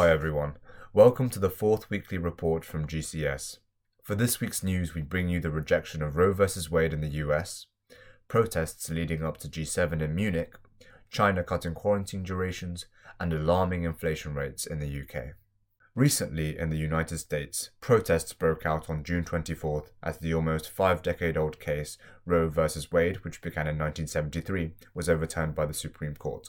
Hi everyone, welcome to the fourth weekly report from GCS. For this week's news, we bring you the rejection of Roe v. Wade in the US, protests leading up to G7 in Munich, China cutting quarantine durations, and alarming inflation rates in the UK. Recently, in the United States, protests broke out on June 24th as the almost five decade old case Roe v. Wade, which began in 1973, was overturned by the Supreme Court.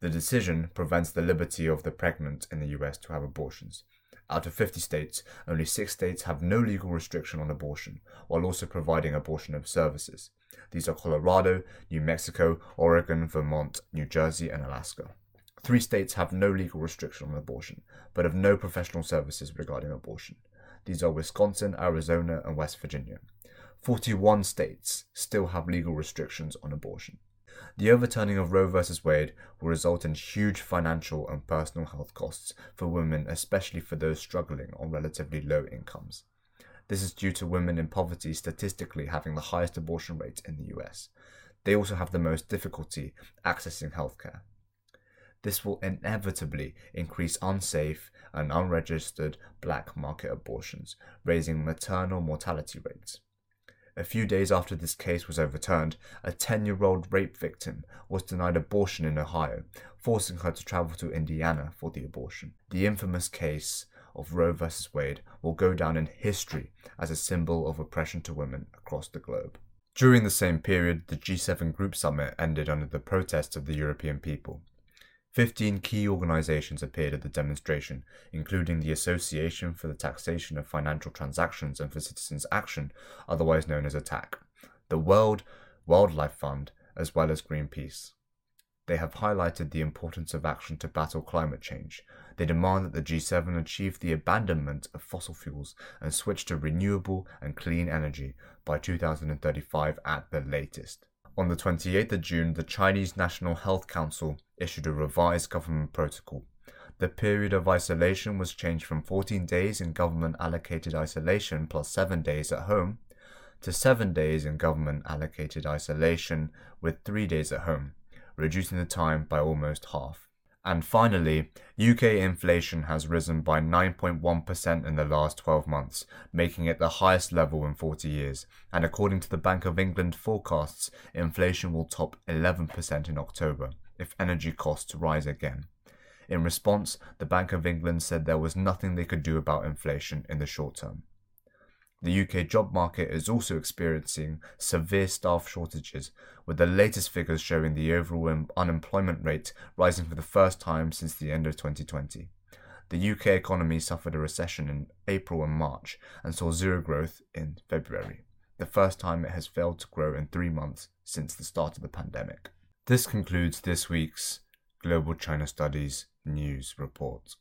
The decision prevents the liberty of the pregnant in the US to have abortions. Out of 50 states, only six states have no legal restriction on abortion, while also providing abortion services. These are Colorado, New Mexico, Oregon, Vermont, New Jersey, and Alaska. Three states have no legal restriction on abortion, but have no professional services regarding abortion. These are Wisconsin, Arizona, and West Virginia. 41 states still have legal restrictions on abortion. The overturning of Roe v. Wade will result in huge financial and personal health costs for women, especially for those struggling on relatively low incomes. This is due to women in poverty statistically having the highest abortion rate in the US. They also have the most difficulty accessing healthcare. This will inevitably increase unsafe and unregistered black market abortions, raising maternal mortality rates. A few days after this case was overturned, a 10 year old rape victim was denied abortion in Ohio, forcing her to travel to Indiana for the abortion. The infamous case of Roe v. Wade will go down in history as a symbol of oppression to women across the globe. During the same period, the G7 Group Summit ended under the protests of the European people. Fifteen key organizations appeared at the demonstration, including the Association for the Taxation of Financial Transactions and for Citizens Action, otherwise known as ATTAC, the World Wildlife Fund, as well as Greenpeace. They have highlighted the importance of action to battle climate change. They demand that the G7 achieve the abandonment of fossil fuels and switch to renewable and clean energy by 2035 at the latest. On the 28th of June, the Chinese National Health Council issued a revised government protocol. The period of isolation was changed from 14 days in government allocated isolation plus 7 days at home to 7 days in government allocated isolation with 3 days at home, reducing the time by almost half. And finally, UK inflation has risen by 9.1% in the last 12 months, making it the highest level in 40 years. And according to the Bank of England forecasts, inflation will top 11% in October if energy costs rise again. In response, the Bank of England said there was nothing they could do about inflation in the short term. The UK job market is also experiencing severe staff shortages, with the latest figures showing the overall unemployment rate rising for the first time since the end of 2020. The UK economy suffered a recession in April and March and saw zero growth in February, the first time it has failed to grow in three months since the start of the pandemic. This concludes this week's Global China Studies News Report.